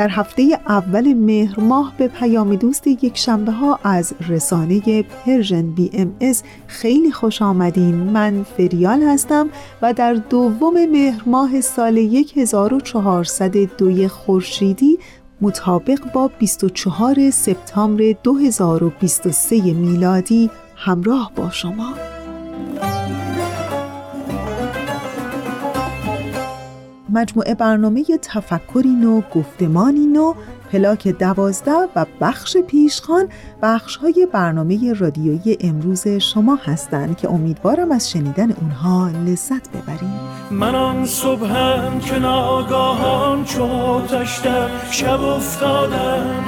در هفته اول مهر ماه به پیام دوست یک شنبه ها از رسانه Persian BMS خیلی خوش آمدین. من فریال هستم و در دوم مهر ماه سال 1402 خورشیدی مطابق با 24 سپتامبر 2023 میلادی همراه با شما. مجموعه برنامه تفکری نو گفتمانی نو پلاک دوازده و بخش پیشخان بخش های برنامه رادیویی امروز شما هستند که امیدوارم از شنیدن اونها لذت ببریم. من آن صبحم که ناگاهان شب افتادم.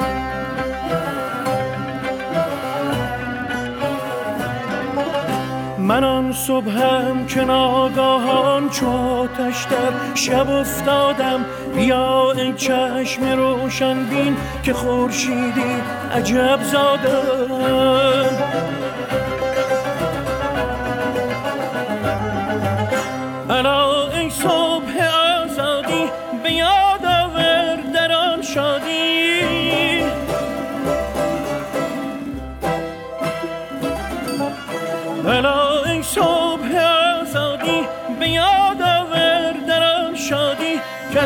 من آن صبحم که ناگاهان چو در شب افتادم بیا این چشم روشن بین که خورشیدی عجب زادم الا ای صبح آزادی به یاد آور در آن شادی.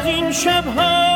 از این شبهای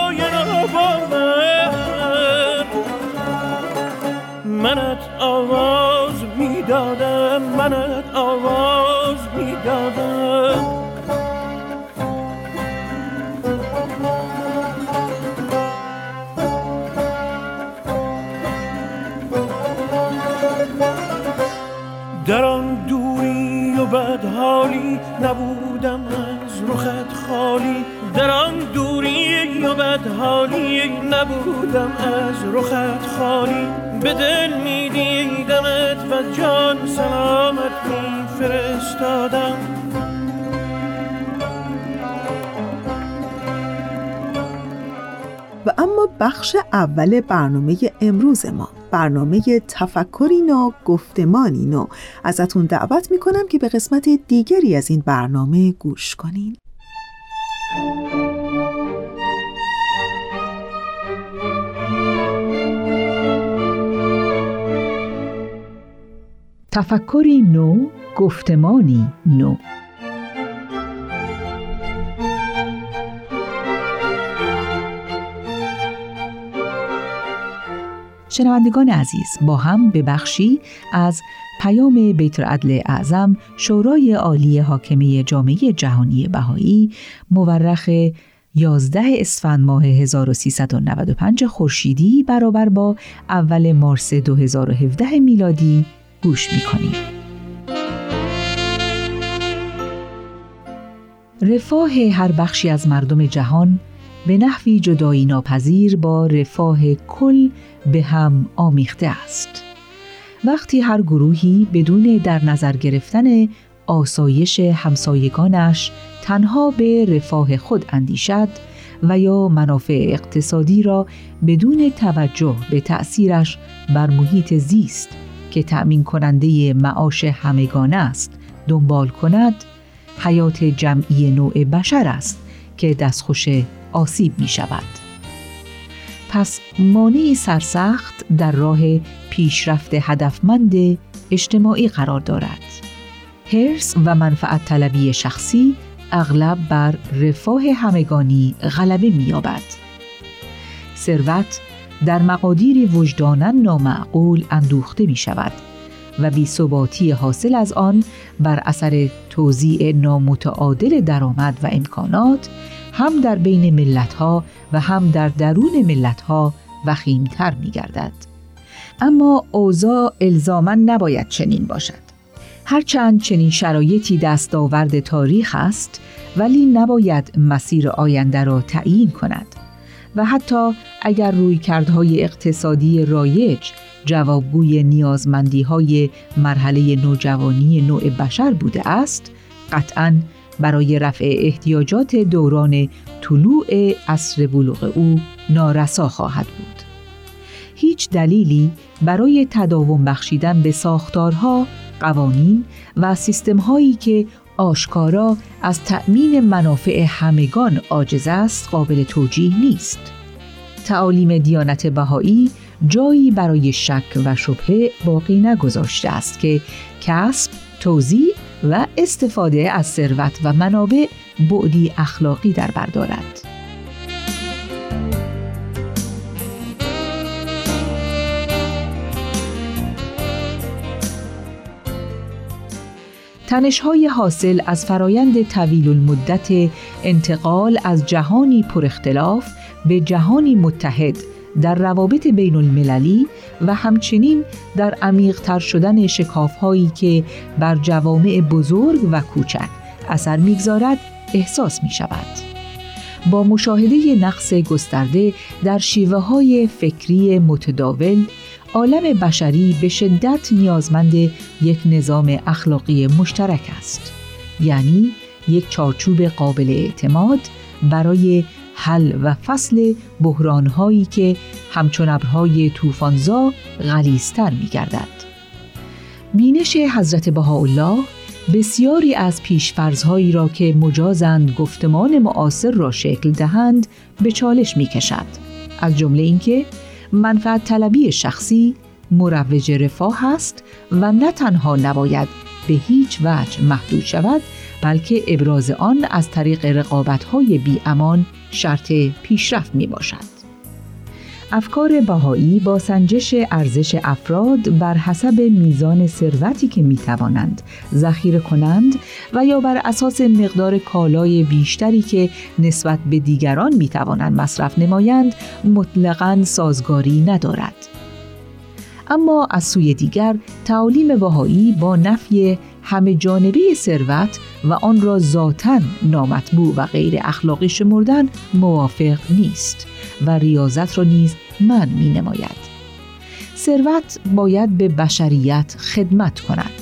نبودم از رخت خالی به دل می دیدمت و جان سلامت می فرستادم. و اما بخش اول برنامه امروز ما برنامه تفکری نو گفتمانی نو. ازتون دعوت می‌کنم که به قسمت دیگری از این برنامه گوش کنین. تفکری نو گفتمانی نو. شنوندگان عزیز با هم به بخشی از پیام بیت العدل اعظم شورای عالی حاکمه جامعه جهانی بهایی مورخ 11 اسفند ماه 1395 خورشیدی برابر با اول مارس 2017 میلادی گوش می‌کنیم. رفاه هر بخشی از مردم جهان به نحوی جدایی ناپذیر با رفاه کل به هم آمیخته است. وقتی هر گروهی بدون در نظر گرفتن آسایش همسایگانش تنها به رفاه خود اندیشد و یا منافع اقتصادی را بدون توجه به تأثیرش بر محیط زیست که تأمین کننده معاش همگانه است دنبال کند حیات جمعی نوع بشر است که دستخوش آسیب می شود. پس مانعی سرسخت در راه پیشرفت هدفمند اجتماعی قرار دارد. هرس و منفعت طلبی شخصی اغلب بر رفاه همگانی غلبه می‌یابد. ثروت در مقادیری وجدانن نامعقول اندوخته می شود و بیثباتی حاصل از آن بر اثر توزیع نامتعادل درآمد و امکانات هم در بین ملتها و هم در درون ملتها وخیمتر می گردد. اما اوضاع الزاما نباید چنین باشد. هرچند چنین شرایطی دستاورد تاریخ است ولی نباید مسیر آینده را تعیین کند و حتی اگر رویکردهای اقتصادی رایج جوابگوی نیازمندی های مرحله نوجوانی نوع بشر بوده است قطعا برای رفع احتیاجات دوران طلوع عصر بلوغ او نارسا خواهد بود. هیچ دلیلی برای تداوم بخشیدن به ساختارها، قوانین و سیستمهایی که آشکارا از تأمین منافع همگان عاجز است قابل توجیه نیست. تعالیم دیانت بهایی جایی برای شک و شبهه باقی نگذاشته است که کسب، توزیع و استفاده از ثروت و منابع بعدی اخلاقی در بردارد. تنش‌های حاصل از فرایند طویل المدت انتقال از جهانی پر اختلاف به جهانی متحد در روابط بین المللی و همچنین در عمیقتر شدن شکافهایی که بر جوامع بزرگ و کوچک اثر می‌گذارد احساس می شود. با مشاهده نقص گسترده در شیوه های فکری متداول عالم بشری به شدت نیازمند یک نظام اخلاقی مشترک است یعنی یک چارچوب قابل اعتماد برای حل و فصل بحرانهایی که همچون ابرهای طوفانزا غلیستر می گردد. بینش حضرت بهاءالله بسیاری از پیشفرزهایی را که مجازند گفتمان معاصر را شکل دهند به چالش می کشد. از جمله اینکه منفعت طلبی شخصی مروج رفاه است و نه تنها نباید به هیچ وجه محدود شود بلکه ابراز آن از طریق رقابت‌های بی امان شرط پیشرفت می باشد. افکار بهایی با سنجش ارزش افراد بر حسب میزان ثروتی که می توانند ذخیره کنند و یا بر اساس مقدار کالای بیشتری که نسبت به دیگران می توانند مصرف نمایند مطلقاً سازگاری ندارد. اما از سوی دیگر تعالیم بهایی با نفی همه جانبه ثروت و آن را ذاتا نامطبوع و غیر اخلاقی شمردن موافق نیست و ریاضت را نیز من می نماید. ثروت باید به بشریت خدمت کند.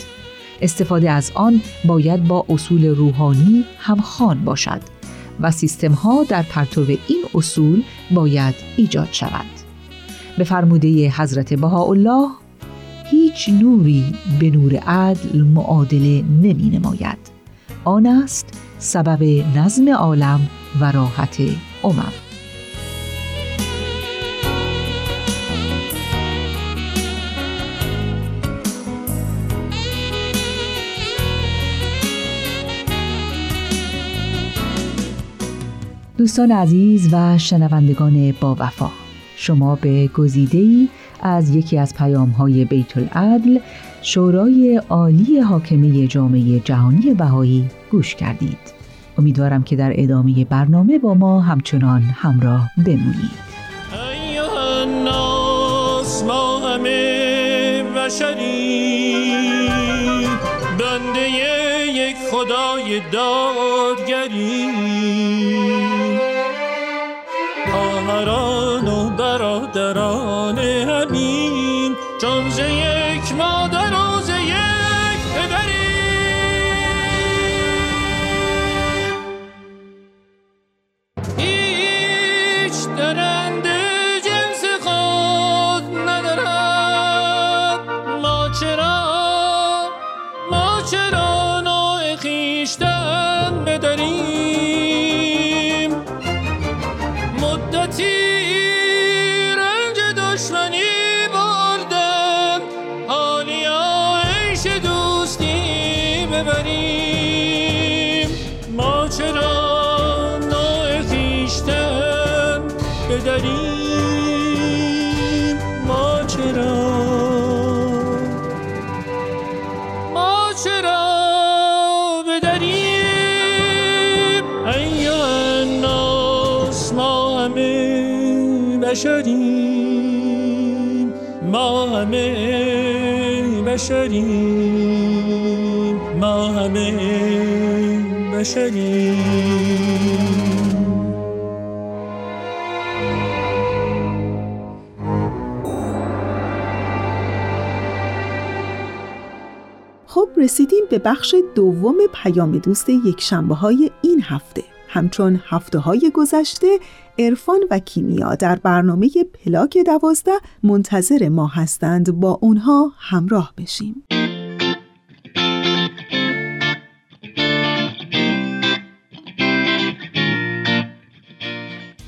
استفاده از آن باید با اصول روحانی همخوان باشد و سیستم ها در پرتو این اصول باید ایجاد شود. به فرموده حضرت بهاءالله هیچ نوری به نور عدل معادله نمی نماید. آن است سبب نظم عالم و راحت امم. دوستان عزیز و شنوندگان با وفا شما به گزیده ای از یکی از پیام های بیت العدل شورای عالی حاکمه جامعه جهانی بهایی گوش کردید. امیدوارم که در ادامه برنامه با ما همچنان همراه بمونید. ما همه بشری. بنده یک خدای دادگری. بشریم ما همه بشریم. خب رسیدیم به بخش دوم پیام دوست یک شنبه های این هفته. همچون هفته های گذشته عرفان و کیمیا در برنامه پلاک دوازده منتظر ما هستند. با اونها همراه بشیم.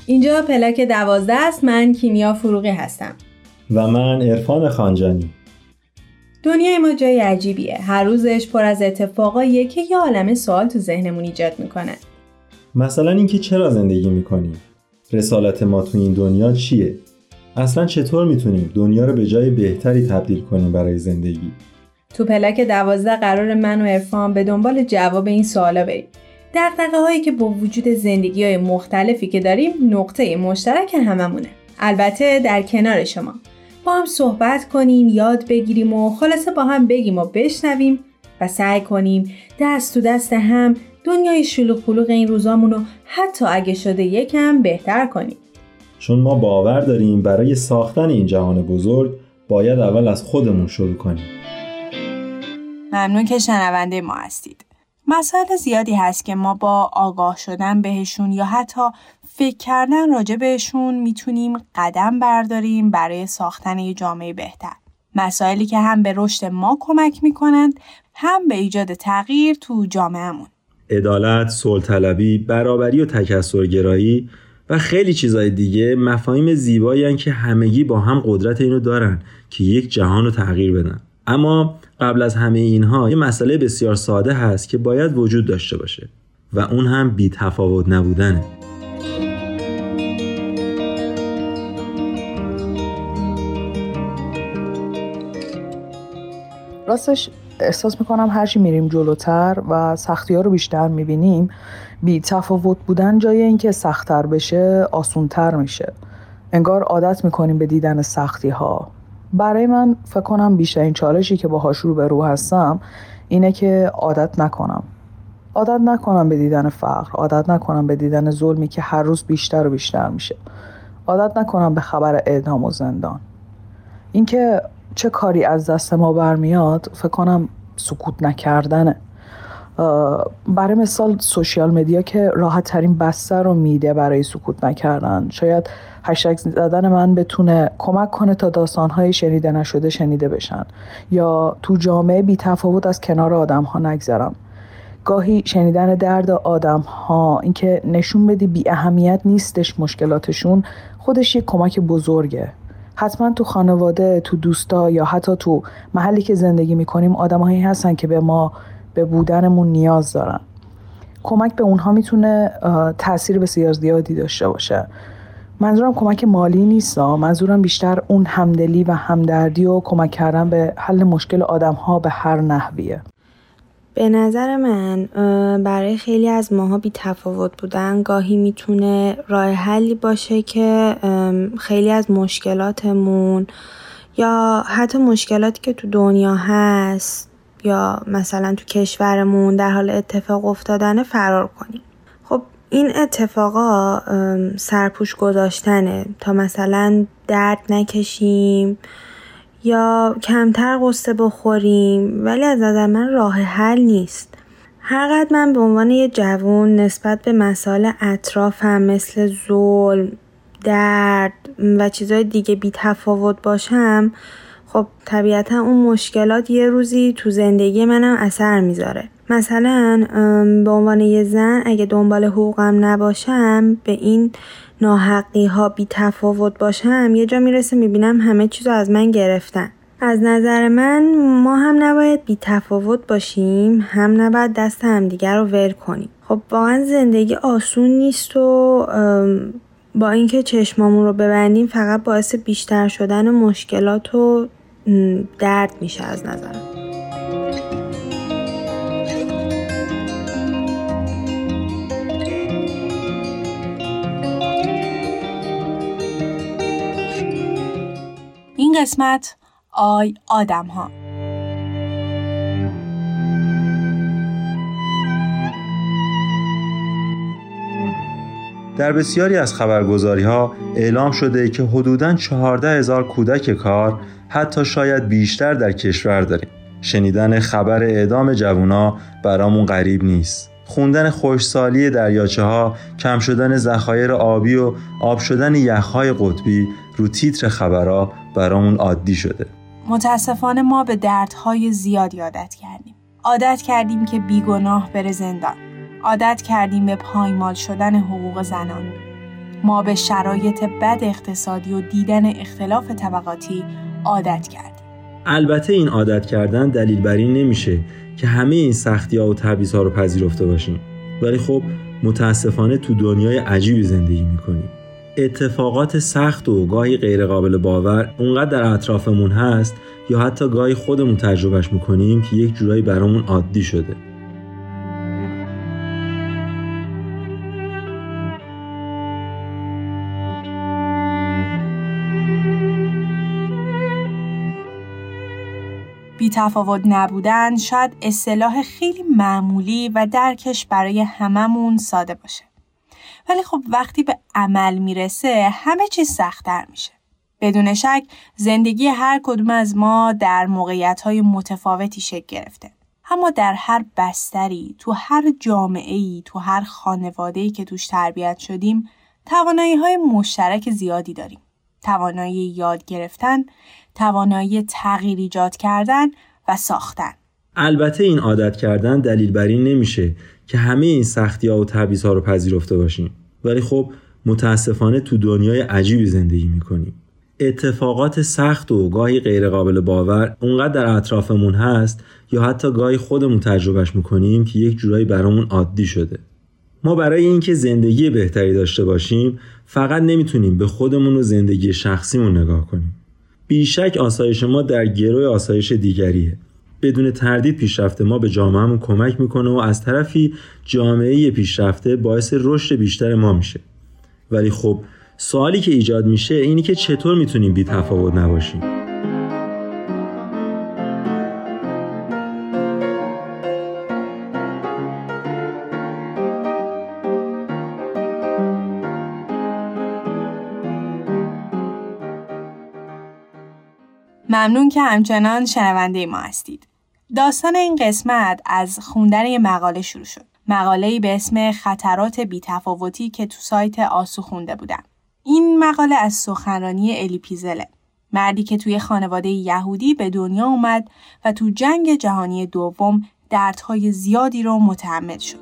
اینجا پلاک دوازده است. من کیمیا فروغی هستم. و من عرفان خانجانی. دنیای ما جای عجیبیه. هر روزش پر از اتفاقاییه که یه عالم سوال تو ذهنمون ایجاد می‌کنه. مثلا اینکه چرا زندگی می‌کنیم؟ رسالت ما تو این دنیا چیه؟ اصلا چطور می‌تونیم دنیا رو به جای بهتری تبدیل کنیم برای زندگی؟ تو پلاک دوازده قرار من و عرفان به دنبال جواب این سوالا بریم. دقدقه هایی که با وجود زندگی های مختلفی که داریم نقطه مشترک هممونه. البته در کنار شما. با هم صحبت کنیم یاد بگیریم و خلاصه با هم بگیم و بشنویم و سعی کنیم دست تو دست هم دنیای شلوغ پلوغ این روزامون رو حتی اگه شده یکم بهتر کنیم چون ما باور داریم برای ساختن این جهان بزرگ باید اول از خودمون شروع کنیم ممنون که شنونده ما هستید مسائل زیادی هست که ما با آگاه شدن بهشون یا حتی فکر کردن راجع بهشون می‌تونیم قدم برداریم برای ساختن یه جامعه بهتر. مسائلی که هم به رشد ما کمک می‌کنند هم به ایجاد تغییر تو جامعهمون. عدالت، صلح برابری و تکثرگرایی و خیلی چیزای دیگه مفاهیم زیبایی که همگی با هم قدرت اینو دارن که یک جهان رو تغییر بدن. اما قبل از همه اینها یه مسئله بسیار ساده هست که باید وجود داشته باشه و اون هم بی تفاوت نبودنه. راستش احساس می‌کنم هرچی میریم جلوتر و سختی ها رو بیشتر می‌بینیم بی تفاوت بودن جای اینکه سختتر بشه آسونتر میشه. انگار عادت می‌کنیم به دیدن سختی ها برای من فکر کنم بیشترین چالشی که باهاش رو به رو هستم اینه که عادت نکنم. عادت نکنم به دیدن فقر عادت نکنم به دیدن ظلمی که هر روز بیشتر و بیشتر میشه. عادت نکنم به خبر اعدام و زندان. اینکه چه کاری از دست ما برمیاد؟ فکر کنم سکوت نکردنه. برای مثال سوشیال مدیا که راحت ترین بستر رو میده برای سکوت نکردن. شاید هشتگ زدن من بتونه کمک کنه تا داستانهای شنیده نشده شنیده بشن. یا تو جامعه بی تفاوت از کنار آدم ها نگذرم. گاهی شنیدن درد آدم ها اینکه نشون بدی بی اهمیت نیستش مشکلاتشون خودش یه کمک بزرگه. حتما تو خانواده تو دوستا یا حتی تو محلی که زندگی می‌کنیم آدمهایی هستن که به ما به بودنمون نیاز دارن. کمک به اونها می‌تونه تاثیر بسیار زیادی داشته باشه. منظورم کمک مالی نیست منظورم بیشتر اون همدلی و همدردی و کمک کردن به حل مشکل آدم ها به هر نحویه. به نظر من برای خیلی از ماها بی تفاوت بودن. گاهی می‌تونه راه حلی باشه که خیلی از مشکلاتمون یا حتی مشکلاتی که تو دنیا هست یا مثلا تو کشورمون در حال اتفاق افتادن فرار کنیم. خب این اتفاقا سرپوش گذاشتنه. تا مثلا درد نکشیم یا کمتر قصه بخوریم ولی از نظر من راه حل نیست. هرقدر من به عنوان یه جوون نسبت به مسائل اطرافم مثل ظلم درد و چیزهای دیگه بی تفاوت باشم خب طبیعتا اون مشکلات یه روزی تو زندگی منم اثر می‌ذاره. مثلا به عنوان یه زن اگه دنبال حقوقم نباشم به این ناحقی ها بی تفاوت باشم یه جا می‌رسه می‌بینم همه چیز از من گرفتن. از نظر من ما هم نباید بی تفاوت باشیم هم نباید دست همدیگر رو ول کنیم. خب واقعا زندگی آسون نیست و با اینکه چشمامون رو ببندیم فقط باعث بیشتر شدن مشکلات و درد میشه از نظرم. این قسمت آی آدم ها در بسیاری از خبرگزاری ها اعلام شده که حدوداً 14 هزار کودک کار حتی شاید بیشتر در کشور داریم. شنیدن خبر اعدام جوونا برامون غریب نیست. خوندن خوشسالی دریاچه ها، کم شدن ذخایر آبی و آب شدن یخهای قطبی رو تیتر خبرها برامون عادی شده. متاسفانه ما به دردهای زیادی عادت کردیم. عادت کردیم که بیگناه بره زندان. عادت کردیم به پایمال شدن حقوق زنان. ما به شرایط بد اقتصادی و دیدن اختلاف طبقاتی عادت کردیم. البته این عادت کردن دلیل بر این نمیشه که همه این سختی ها و تبعیض ها رو پذیرفته باشیم ولی خب متاسفانه تو دنیای عجیبی زندگی می‌کنیم اتفاقات سخت و گاهی غیرقابل باور اونقدر در اطرافمون هست یا حتی گاهی خودمون تجربهش می‌کنیم که یک جورایی برامون عادی شده تفاوت نبودن شاید اصطلاح خیلی معمولی و درکش برای هممون ساده باشه. ولی خب وقتی به عمل می‌رسه همه چیز سختتر میشه. بدون شک زندگی هر کدوم از ما در موقعیت های متفاوتی شکل گرفته. اما در هر بستری، تو هر جامعه ای، تو هر خانواده که توش تربیت شدیم، توانایی های مشترک زیادی داریم. توانایی یاد گرفتن، توانایی تغییر ایجاد کردن و ساختن. البته این عادت کردن دلیل بر این نمیشه که همه این سختی ها و تبعیض ها رو پذیرفته باشیم. ولی خب متاسفانه تو دنیای عجیبی زندگی می‌کنیم. اتفاقات سخت و گاهی غیرقابل باور اونقدر در اطرافمون هست یا حتی گاهی خودمون تجربهش می‌کنیم که یک جورایی برامون عادی شده. ما برای اینکه زندگی بهتری داشته باشیم فقط نمی‌تونیم به خودمون و زندگی شخصیمون نگاه کنیم. بیشک آسایش ما در گروه آسایش دیگریه. بدون تردید پیشرفته. ما به جامعهمون کمک می‌کنه و از طرفی جامعه پیشرفته باعث رشد بیشتر ما میشه. ولی خب سوالی که ایجاد میشه اینی که چطور می‌تونیم بی تفاوت نباشیم؟ ممنون که همچنان شنونده ما هستید. داستان این قسمت از خوندن یه مقاله شروع شد. مقاله‌ای به اسم خطرات بیتفاوتی که تو سایت آسو خونده بودم. این مقاله از سخنرانی الی پیزله. مردی که توی خانواده یهودی به دنیا اومد و تو جنگ جهانی دوم دردهای زیادی رو متحمل شد.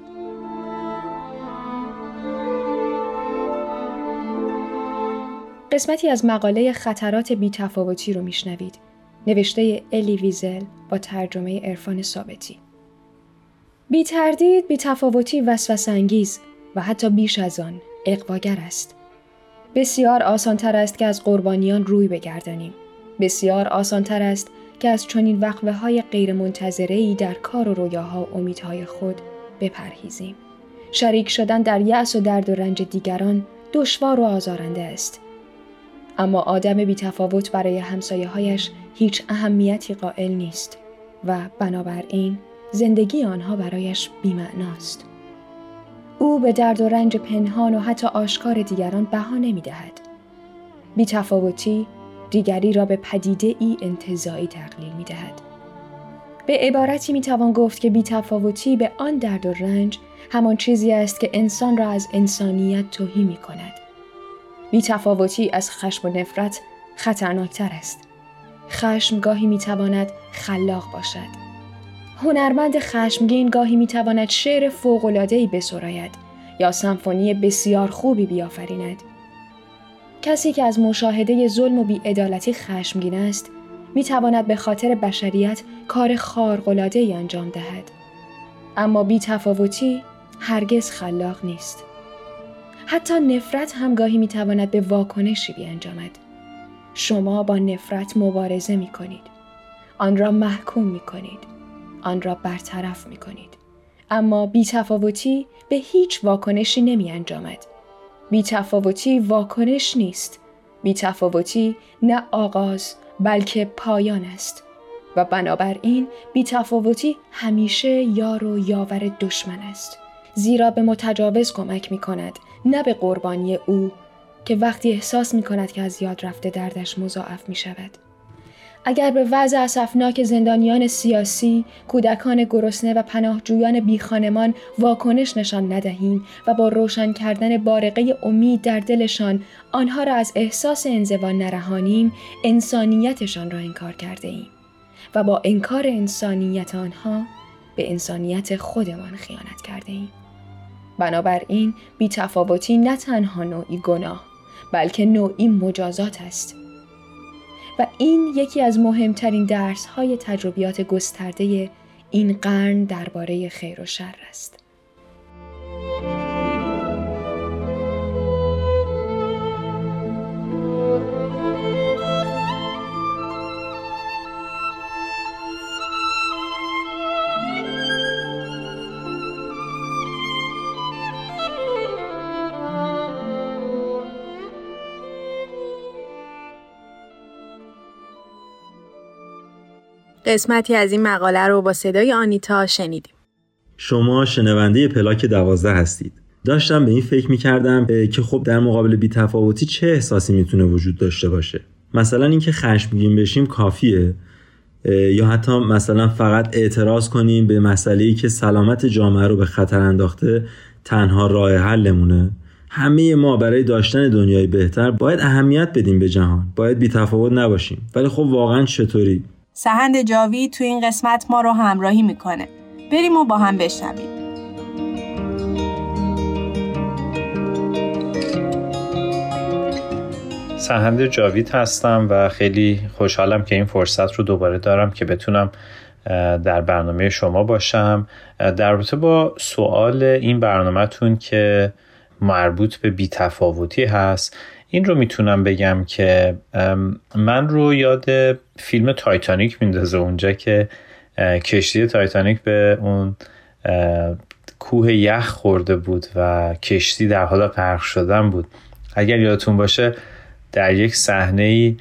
قسمتی از مقاله خطرات بیتفاوتی رو میشنوید. نوشته الی ویزل با ترجمه عرفان ثابتی. بی تردید بی تفاوتی وسوسانگیز و حتی بیش از آن اقواگر است. بسیار آسانتر است که از قربانیان روی بگردانیم. بسیار آسانتر است که از چنین وقوه های غیر ای در کار و رویاها و امیدهای خود بپرهیزیم. شریک شدن در یأس و درد و رنج دیگران دشوار و آزارنده است. اما آدم بیتفاوت برای همسایه هایش هیچ اهمیتی قائل نیست و بنابراین زندگی آنها برایش بیمعناست. او به درد و رنج پنهان و حتی آشکار دیگران بها نمی دهد. بیتفاوتی دیگری را به پدیده ای انتظایی تقلیل می دهد. به عبارتی می توان گفت که بیتفاوتی به آن درد و رنج همان چیزی است که انسان را از انسانیت توهی می کند. بی تفاوتی از خشم و نفرت خطرناکتر است. خشم گاهی می تواند خلاق باشد. هنرمند خشمگین گاهی می تواند شعر فوقلادهی بسراید یا سمفونی بسیار خوبی بیافریند. کسی که از مشاهده ظلم و بیعدالتی خشمگین است می تواند به خاطر بشریت کار خارق‌العاده‌ای انجام دهد. اما بی تفاوتی هرگز خلاق نیست. حتی نفرت هم گاهی می تواند به واکنشی بیانجامد. شما با نفرت مبارزه می کنید. آن را محکوم می کنید. آن را برطرف می کنید. اما بی تفاوتی به هیچ واکنشی نمی انجامد. بی تفاوتی واکنش نیست. بی تفاوتی نه آغاز، بلکه پایان است و بنابراین بیتفاوتی همیشه یار و یاور دشمن است زیرا به متجاوز کمک می کند نه به قربانی او که وقتی احساس می کند که از یاد رفته دردش مضاعف می شود. اگر به وضع اسفناک زندانیان سیاسی، کودکان گرسنه و پناهجویان بیخانمان واکنش نشان ندهیم و با روشن کردن بارقه امید در دلشان آنها را از احساس انزوا نرهانیم، انسانیتشان را انکار کرده ایم و با انکار انسانیت آنها به انسانیت خودمان خیانت کرده ایم. بنابراین بیتفاوتی نه تنها نوعی گناه بلکه نوعی مجازات است و این یکی از مهمترین درس های تجربیات گسترده این قرن درباره خیر و شر است. قسمتی از این مقاله رو با صدای آنیتا شنیدیم. شما شنونده پلاک دوازده هستید. داشتم به این فکر می‌کردم که خب در مقابل بیتفاوتی چه احساسی می‌تونه وجود داشته باشه. مثلا اینکه خشمگین بشیم کافیه یا حتی مثلا فقط اعتراض کنیم به مسئله ای که سلامت جامعه رو به خطر انداخته تنها راه حلمونه همه ما برای داشتن دنیای بهتر باید اهمیت بدیم به جهان باید بیتفاوت نباشیم ولی خب واقعا چطوری سهند جاوی تو این قسمت ما رو همراهی می‌کنه. بریم و با هم بشنویم. سهند جاوید هستم و خیلی خوشحالم که این فرصت رو دوباره دارم که بتونم در برنامه شما باشم در رابطه با سوال این برنامهتون که مربوط به بیتفاوتی هست این رو می‌تونم بگم که من رو یاد فیلم تایتانیک میندازه اونجا که کشتی تایتانیک به اون کوه یخ خورده بود و کشتی در حال غرق شدن بود. اگر یادتون باشه در یک صحنه ای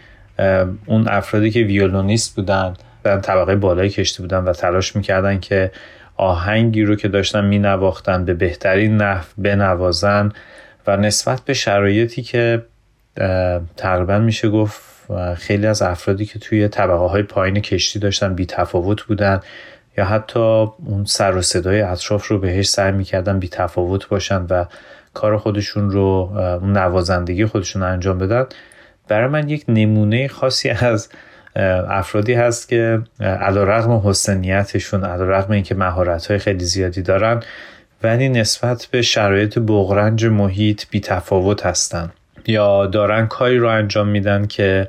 اون افرادی که ویولونیست بودن در طبقه بالای کشتی بودن و تلاش می‌کردن که آهنگی رو که داشتن مینواختن به بهترین نحو بنوازن و نسبت به شرایطی که تقریبا میشه گفت خیلی از افرادی که توی طبقه های پایین کشتی داشتن بی تفاوت بودن یا حتی اون سر و صدای اطراف رو بهش سعی می‌کردن بی تفاوت باشن و کار خودشون رو اون نوازندگی خودشون رو انجام بدن. برای من یک نمونه خاصی از افرادی هست که علا رقم حسنیتشون علا رقم اینکه مهارت های خیلی زیادی دارن ولی نسبت به شرایط بغرنج محیط بی تفاوت هستن. یا دارن کاری رو انجام میدن که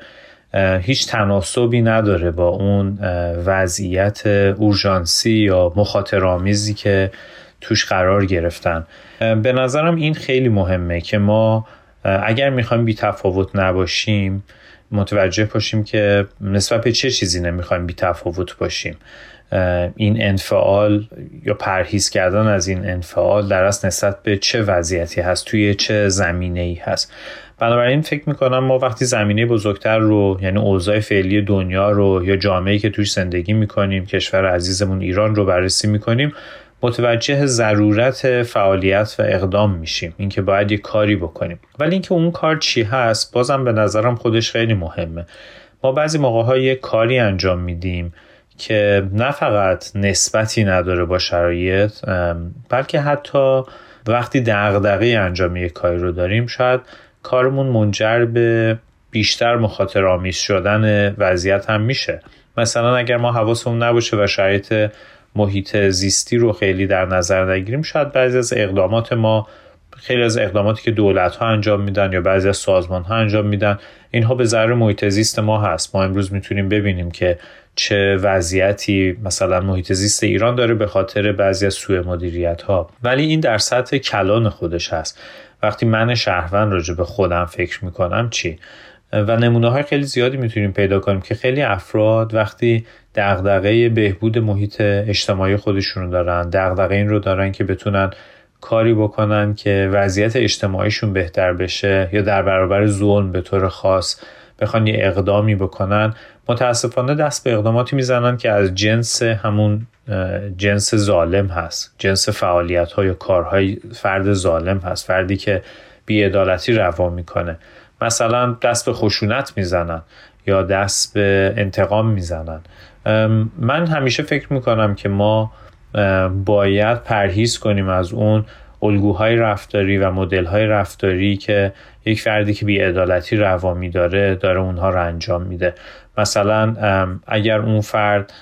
هیچ تناسبی نداره با اون وضعیت اورژانسی یا مخاطرآمیزی که توش قرار گرفتن. به نظرم این خیلی مهمه که ما اگر می‌خوایم بی تفاوت نباشیم متوجه باشیم که نسبت به چه چیزی نمی‌خوایم بی تفاوت باشیم. این انفعال یا پرهیز کردن از این انفعال در اصل نسبت به چه وضعیتی هست؟ توی چه زمینه ای هست؟ بنابراین فکر می‌کنم ما وقتی زمینه بزرگتر رو یعنی اوضاع فعلی دنیا رو یا جامعه که توش زندگی می‌کنیم کشور عزیزمون ایران رو بررسی می‌کنیم متوجه ضرورت فعالیت و اقدام میشیم. اینکه باید یه کاری بکنیم. ولی اینکه اون کار چی هست بازم به نظرم خودش خیلی مهمه. ما بعضی موقع یه کاری انجام میدیم که نه فقط نسبتی نداره با شرایط بلکه حتی وقتی دغدغه انجام یک کاری رو داریم شاید کارمون منجر به بیشتر مخاطر آمیز شدن وضعیت هم میشه. مثلا اگر ما حواسمون نباشه و شرایط محیط زیستی رو خیلی در نظر نگیریم شاید بعضی از اقدامات ما خیلی از اقداماتی که دولت ها انجام میدن یا بعضی از سازمان ها انجام میدن اینها به ضرر محیط زیست ما هست. ما امروز می‌تونیم ببینیم که چه وضعیتی مثلا محیط زیست ایران داره به خاطر بعضی از سوء مدیریت ها ولی این در سطح کلان خودش هست. وقتی من شهروند راجع به خودم فکر می‌کنم چی؟ و نمونه های خیلی زیادی می‌تونیم پیدا کنیم که خیلی افراد وقتی دغدغه بهبود محیط اجتماعی خودشون رو دارن دغدغه این رو دارن که بتونن کاری بکنن که وضعیت اجتماعیشون بهتر بشه یا در برابر ظلم به طور خاص بخوان یه اقدامی بکنن متاسفانه دست به اقداماتی می‌زنن که از جنس همون جنس ظالم هست جنس فعالیت های و کارهای فرد ظالم هست فردی که بیعدالتی روا می‌کنه. مثلا دست به خشونت می‌زنن یا دست به انتقام می‌زنن. من همیشه فکر می‌کنم که ما باید پرهیز کنیم از اون الگوهای رفتاری و مدلهای رفتاری که یک فردی که بیعدالتی روا داره داره اونها رو انجام میده. مثلا اگر اون فرد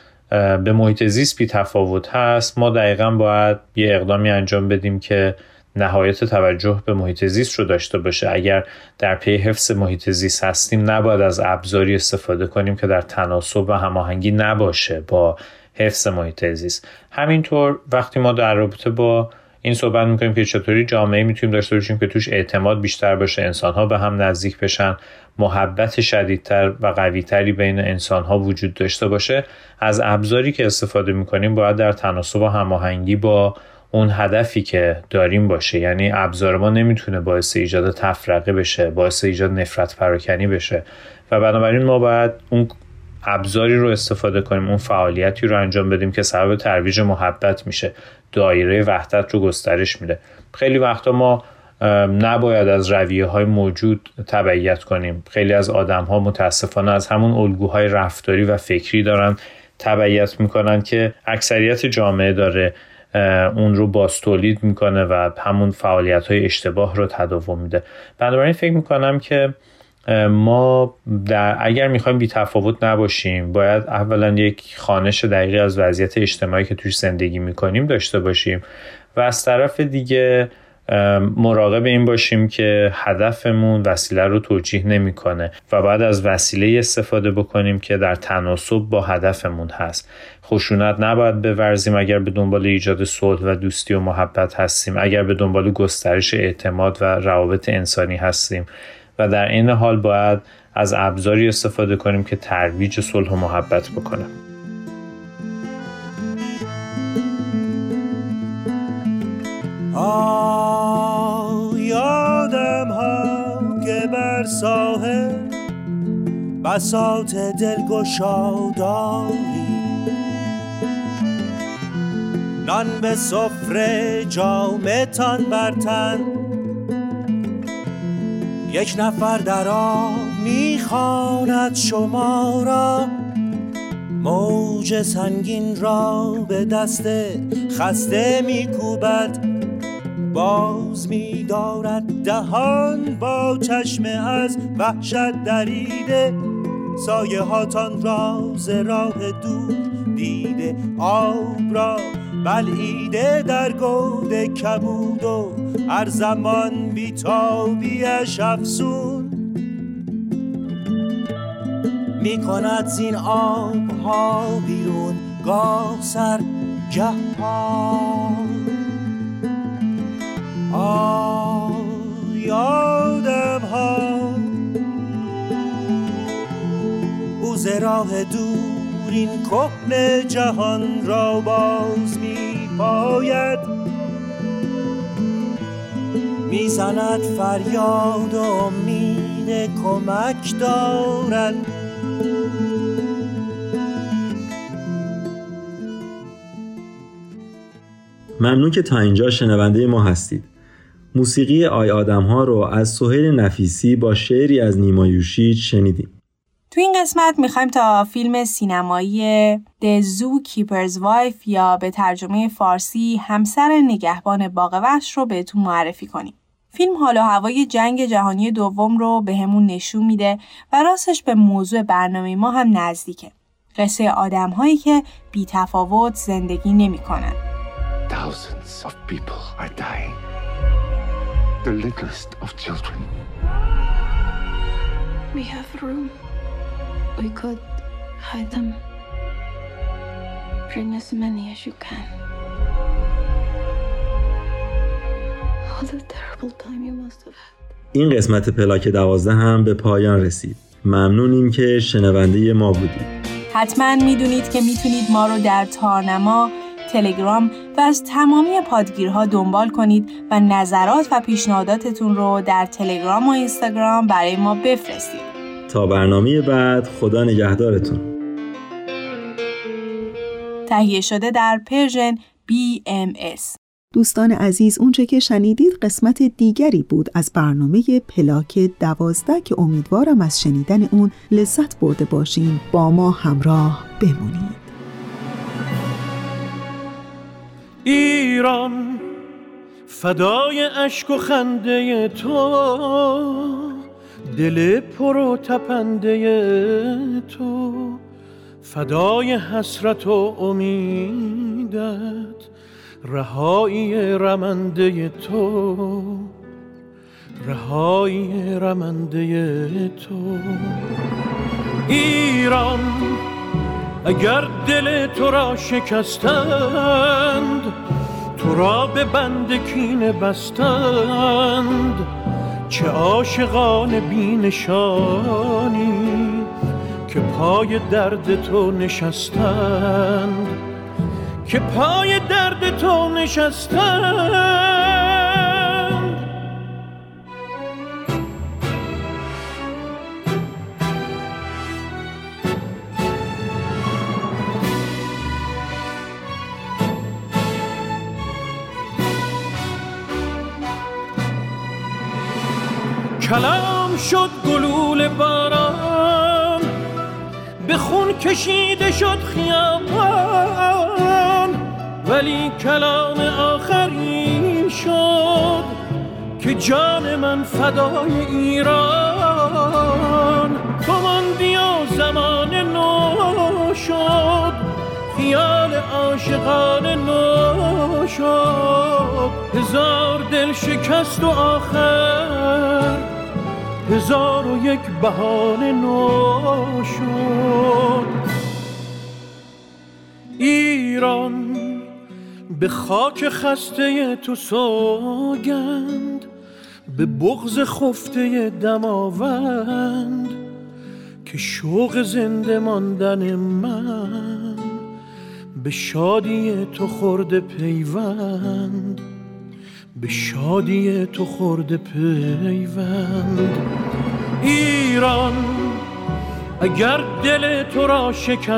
به محیط زیست بی تفاوت هست ما دقیقا باید یه اقدامی انجام بدیم که نهایت توجه به محیط زیست رو داشته باشه. اگر در پی حفظ محیط زیست هستیم نباید از ابزاری استفاده کنیم که در تناسب و هماهنگی نباشه با حفظ محیط زیست. همینطور وقتی ما در رابطه با این صحبت می‌کنیم که چطوری جامعه می‌تونیم داشته باشیم که توش اعتماد بیشتر باشه انسان ها به هم نزدیک بشن محبت شدیدتر و قویتری بین انسان ها وجود داشته باشه. از ابزاری که استفاده می‌کنیم باید در تناسب و هماهنگی با اون هدفی که داریم باشه. یعنی ابزار ما نمی‌تونه باعث ایجاد تفرقه بشه باعث ایجاد نفرت پراکنی بشه. و بنابراین ما باید اون ابزاری رو استفاده کنیم اون فعالیتی رو انجام بدیم که سبب ترویج محبت میشه. دایره وحدت رو گسترش میده. خیلی وقتا ما نباید از رویه های موجود تبعیت کنیم. خیلی از آدم ها متاسفانه از همون الگوهای رفتاری و فکری دارن تبعیت می‌کنن که اکثریت جامعه داره اون رو باز تولید می‌کنه و همون فعالیت های اشتباه رو تداوم میده. بنابراین فکر می‌کنم که ما در اگر می‌خوایم بی تفاوت نباشیم باید اولا یک خانش دقیقی از وضعیت اجتماعی که توش زندگی می‌کنیم داشته باشیم و از طرف دیگه مراقب این باشیم که هدفمون وسیله رو توجیه نمی‌کنه و بعد از وسیله استفاده بکنیم که در تناسب با هدفمون هست. خشونت نباید بورزیم اگر به دنبال ایجاد صلح و دوستی و محبت هستیم اگر به دنبال گسترش اعتماد و روابط انسانی هستیم. و در این حال باید از ابزاری استفاده کنیم که ترویج صلح و محبت بکنه. یادم ها که بر ساحل بساط دلگشاداری نان به سفره جامتان برتن یک نفر در آب می‌خواند شما را. موج سنگین را به دست خسته میکوبد. باز میدارد دهان با چشم از وحشت دریده. سایه هاتان را ز راه دور دیده آب را بلعیده در گود کبود و هر زمان بیتابیش افسون می کند زین آب ها بیرون گاه سر گه پا یادم ها او راه دور این کهن جهان را باز می پاید می‌زند فریاد و امید کمک دارد. ممنون که تا اینجا شنونده ما هستید. موسیقی آی آدم ها رو از سهیل نفیسی با شعری از نیما یوشیج شنیدیم. تو این قسمت می‌خوایم تا فیلم سینمایی The Zookeeper's Wife یا به ترجمه فارسی همسر نگهبان باغ وحش رو بهتون معرفی کنیم. فیلم حال و هوای جنگ جهانی دوم رو به همون نشون میده و راستش به موضوع برنامه ما هم نزدیکه. قصه آدم هایی که بی تفاوت زندگی نمی کنن. Thousands of people are dying. The littlest of children. We have room. We could hide them. Bring as many as you can. این قسمت پلاک دوازده هم به پایان رسید ممنونیم که شنونده ما بودید حتما می‌دونید که می‌تونید ما رو در تارنما تلگرام و از تمامی پادگیرها دنبال کنید و نظرات و پیشنهاداتتون رو در تلگرام و اینستاگرام برای ما بفرستید تا برنامه بعد خدا نگهدارتون. تهیه شده در پرژن BMS دوستان عزیز اونچه که شنیدید قسمت دیگری بود از برنامه پلاک دوازده که امیدوارم از شنیدن اون لذت برده باشین. با ما همراه بمونید. ایران فدای اشک و خنده تو. دل پر تپنده تو فدای حسرت و امیدت رهایی رمنده تو رهایی رمنده تو. ایران اگر دل تو را شکستند تو را به بند کین بستند چه عاشقان بینشانی که پای درد تو نشستند که پای درد تو نشستند. کلام شد گلول باران به خون کشیده شد خیابان. ولی کلام آخری شد که جان من فدای ایران. تو ماندی و زمان نو شد خیال عاشقان نو شد. هزار دل شکست و آخر هزار و یک بهانه نو شد ایران به خاک خسته تو سوگند به بغز خفته دماوند که شوق زنده ماندن من به شادی تو خورده پیوند. به شادی تو خورده پیوند. ایران اگر دل تو را شکستند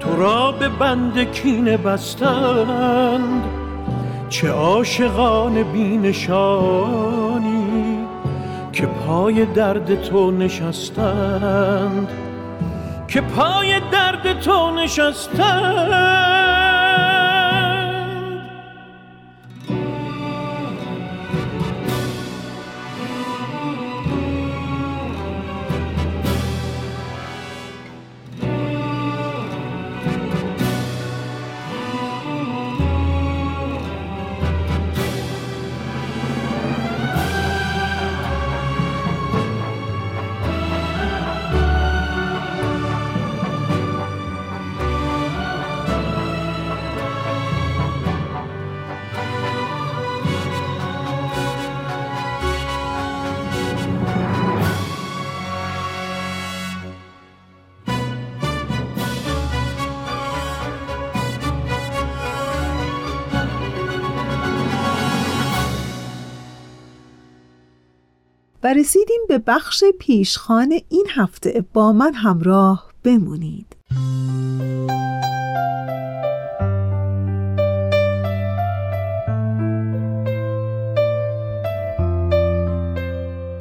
تو را به بند کینه بستند. چه عاشقان بینشانی که پای درد تو نشستند. که پای درد تو نشستند. رسیدیم به بخش پیشخان این هفته. با من همراه بمونید.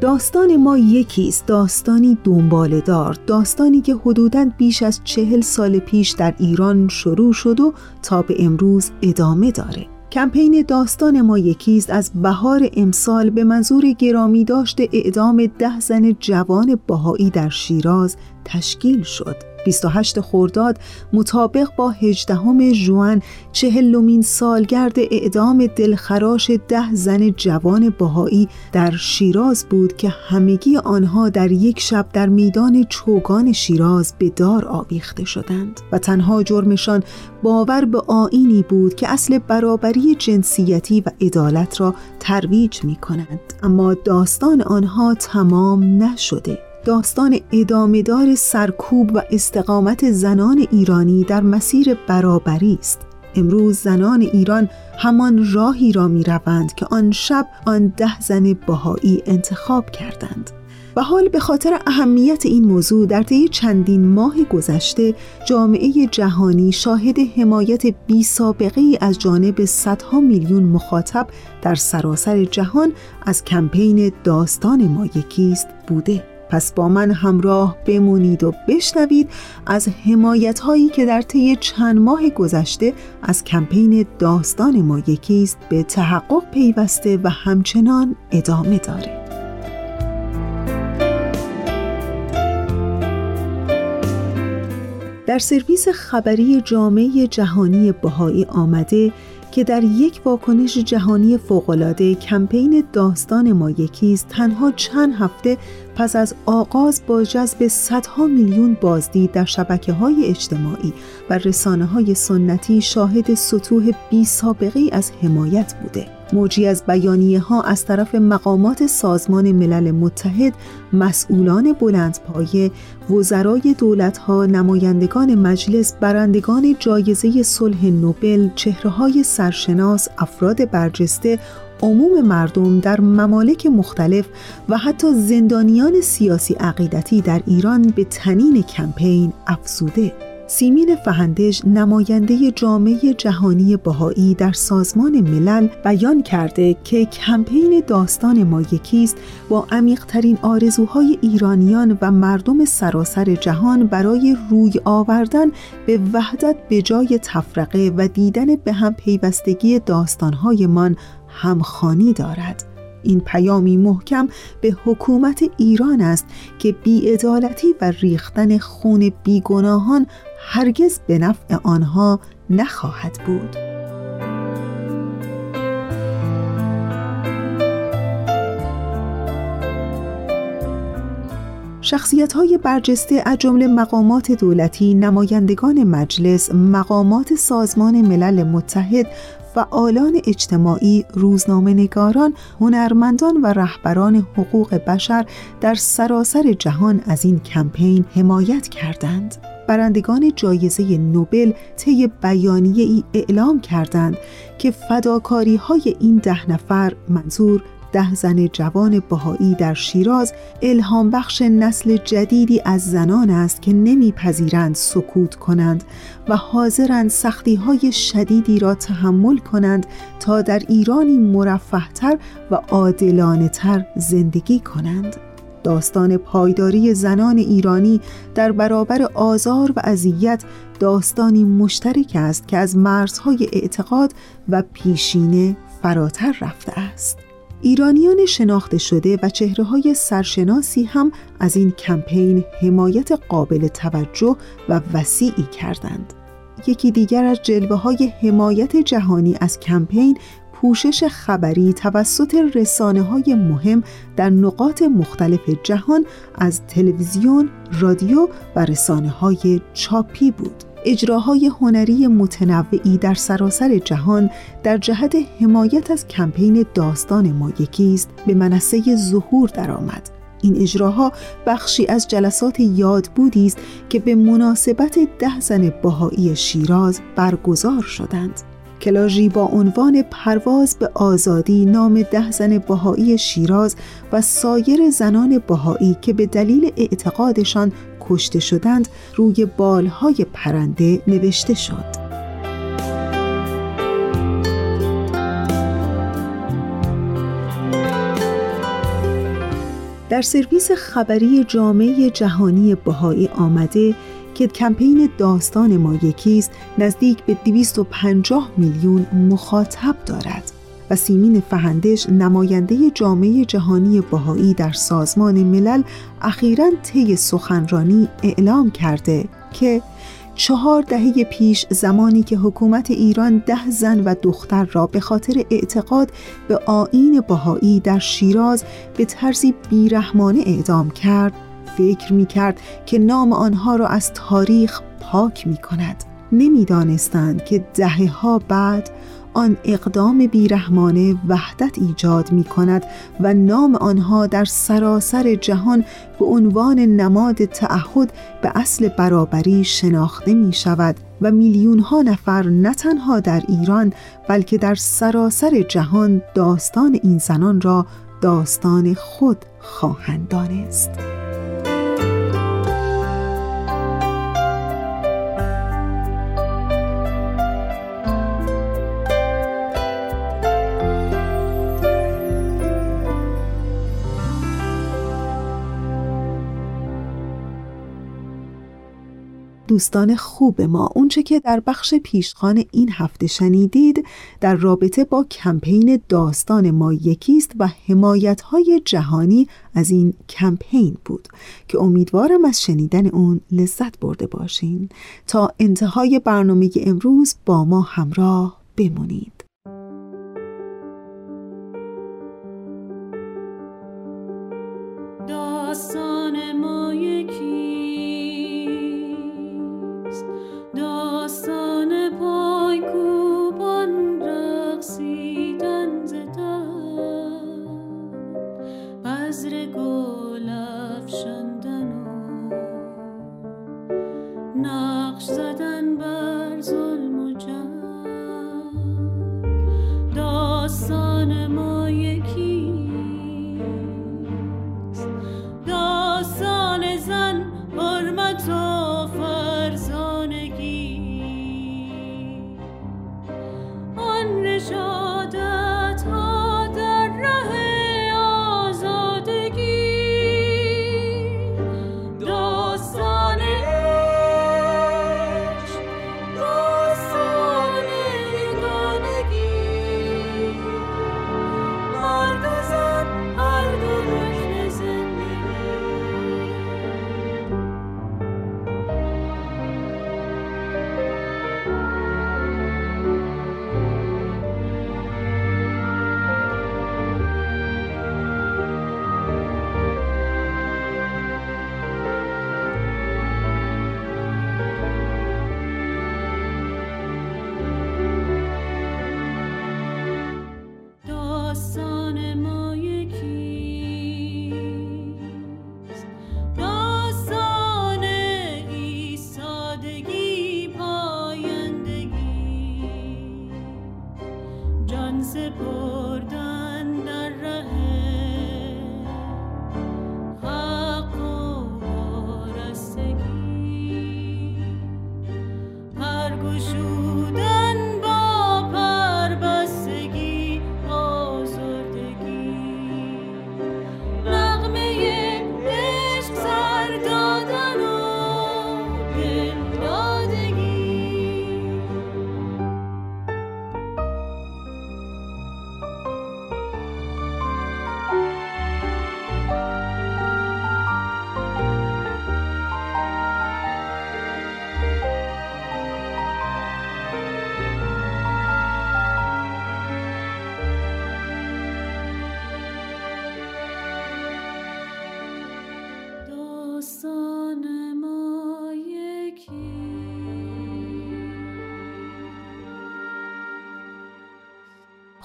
داستان ما یکیست. داستانی دنباله دار. داستانی که حدوداً بیش از چهل سال پیش در ایران شروع شد و تا به امروز ادامه داره. کمپین داستان ما یکیست از بهار امسال به منظور گرامی داشت اعدام ده زن جوان باهایی در شیراز تشکیل شد. 28 خرداد مطابق با 18 ژوئن چهلمین سالگرد اعدام دلخراش ده زن جوان باهایی در شیراز بود که همگی آنها در یک شب در میدان چوگان شیراز به دار آویخته شدند و تنها جرمشان باور به آینی بود که اصل برابری جنسیتی و عدالت را ترویج می کند اما داستان آنها تمام نشده. داستان ادامهدار سرکوب و استقامت زنان ایرانی در مسیر برابری است. امروز زنان ایران همان راهی را می روند که آن شب آن ده زن باهایی انتخاب کردند. و حال به خاطر اهمیت این موضوع در طی چندین ماه گذشته جامعه جهانی شاهد حمایت بی سابقه ای از جانب صدها میلیون مخاطب در سراسر جهان از کمپین داستان ما یکیست بوده. پس با من همراه بمونید و بشنوید از حمایت هایی که در طی چند ماه گذشته از کمپین داستان ما یکیست به تحقق پیوسته و همچنان ادامه داره. در سرویس خبری جامعه جهانی بهایی آمده که در یک واکنش جهانی فوقالعاده کمپین داستان ما یکیست تنها چند هفته پس از آغاز با جذب صدها میلیون بازدید در شبکه های اجتماعی و رسانه های سنتی شاهد سطوح بی سابقه از حمایت بوده. موجی از بیانیه ها از طرف مقامات سازمان ملل متحد، مسئولان بلندپایه، وزرای دولت ها، نمایندگان مجلس، برندگان جایزه صلح نوبل، چهره های سرشناس، افراد برجسته، عموم مردم در ممالک مختلف و حتی زندانیان سیاسی عقیدتی در ایران به تنین کمپین افزوده. سیمین فهندش نماینده جامعه جهانی بهایی در سازمان ملل بیان کرده که کمپین داستان ما یکیست با عمیقترین آرزوهای ایرانیان و مردم سراسر جهان برای روی آوردن به وحدت به جای تفرقه و دیدن به هم پیوستگی داستانهایمان همخانی دارد. این پیامی محکم به حکومت ایران است که بیعدالتی و ریختن خون بیگناهان هرگز به نفع آنها نخواهد بود. شخصیت های برجسته از جمله مقامات دولتی، نمایندگان مجلس، مقامات سازمان ملل متحد فعالان اجتماعی، روزنامه نگاران، هنرمندان و رهبران حقوق بشر در سراسر جهان از این کمپین حمایت کردند. برندگان جایزه نوبل طی بیانیه ای اعلام کردند که فداکاری های این ده نفر منظور ده زن جوان بهایی در شیراز الهام بخش نسل جدیدی از زنان است که نمیپذیرند سکوت کنند و حاضرند سختی های شدیدی را تحمل کنند تا در ایرانی مرفهتر و عادلانه تر زندگی کنند. داستان پایداری زنان ایرانی در برابر آزار و اذیت داستانی مشترک است که از مرزهای اعتقاد و پیشینه فراتر رفته است. ایرانیان شناخته شده و چهره های سرشناسی هم از این کمپین حمایت قابل توجه و وسیعی کردند. یکی دیگر از جلوه های حمایت جهانی از کمپین پوشش خبری توسط رسانه های مهم در نقاط مختلف جهان از تلویزیون، رادیو و رسانه های چاپی بود. اجراهای هنری متنوعی در سراسر جهان در جهت حمایت از کمپین داستان ما یکیست به منصه ظهور درآمد. این اجراها بخشی از جلسات یاد بودی است که به مناسبت ده زن بهایی شیراز برگزار شدند. کلاژی با عنوان پرواز به آزادی نام ده زن بهایی شیراز و سایر زنان بهایی که به دلیل اعتقادشان کشته شدند روی بالهای پرنده نوشته شد. در سرویس خبری جامعه جهانی بهایی آمده که کمپین داستان ما یکیست نزدیک به 250 میلیون مخاطب دارد و سیمین فهندش نماینده جامعه جهانی بهایی در سازمان ملل اخیرا طی سخنرانی اعلام کرده که چهار دهه پیش زمانی که حکومت ایران ده زن و دختر را به خاطر اعتقاد به آین بهایی در شیراز به طرزی بیرحمانه اعدام کرد فکر می کرد که نام آنها را از تاریخ پاک می کند نمی‌دانستند که دهه ها بعد آن اقدام بیرحمانه وحدت ایجاد می کند و نام آنها در سراسر جهان به عنوان نماد تعهد به اصل برابری شناخته می شود و میلیون ها نفر نه تنها در ایران بلکه در سراسر جهان داستان این زنان را داستان خود خواهند دانست. دوستان خوب ما. اونچه که در بخش پیشخان این هفته شنیدید در رابطه با کمپین داستان ما یکیست و حمایت های جهانی از این کمپین بود که امیدوارم از شنیدن اون لذت برده باشین. تا انتهای برنامه امروز با ما همراه بمونید.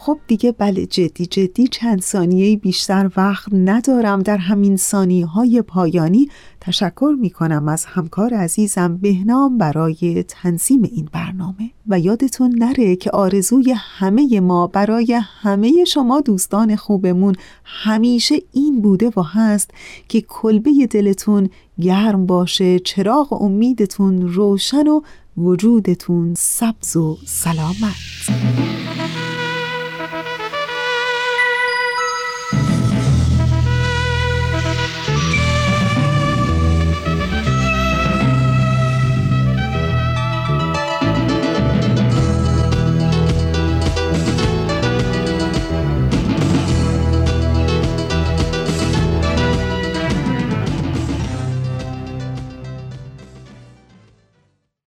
خب دیگه بله جدی جدی چند ثانیه بیشتر وقت ندارم. در همین ثانیه های پایانی تشکر می کنم از همکار عزیزم بهنام برای تنظیم این برنامه. و یادتون نره که آرزوی همه ما برای همه شما دوستان خوبمون همیشه این بوده و هست که کلبه دلتون گرم باشه چراغ امیدتون روشن و وجودتون سبز و سلامت.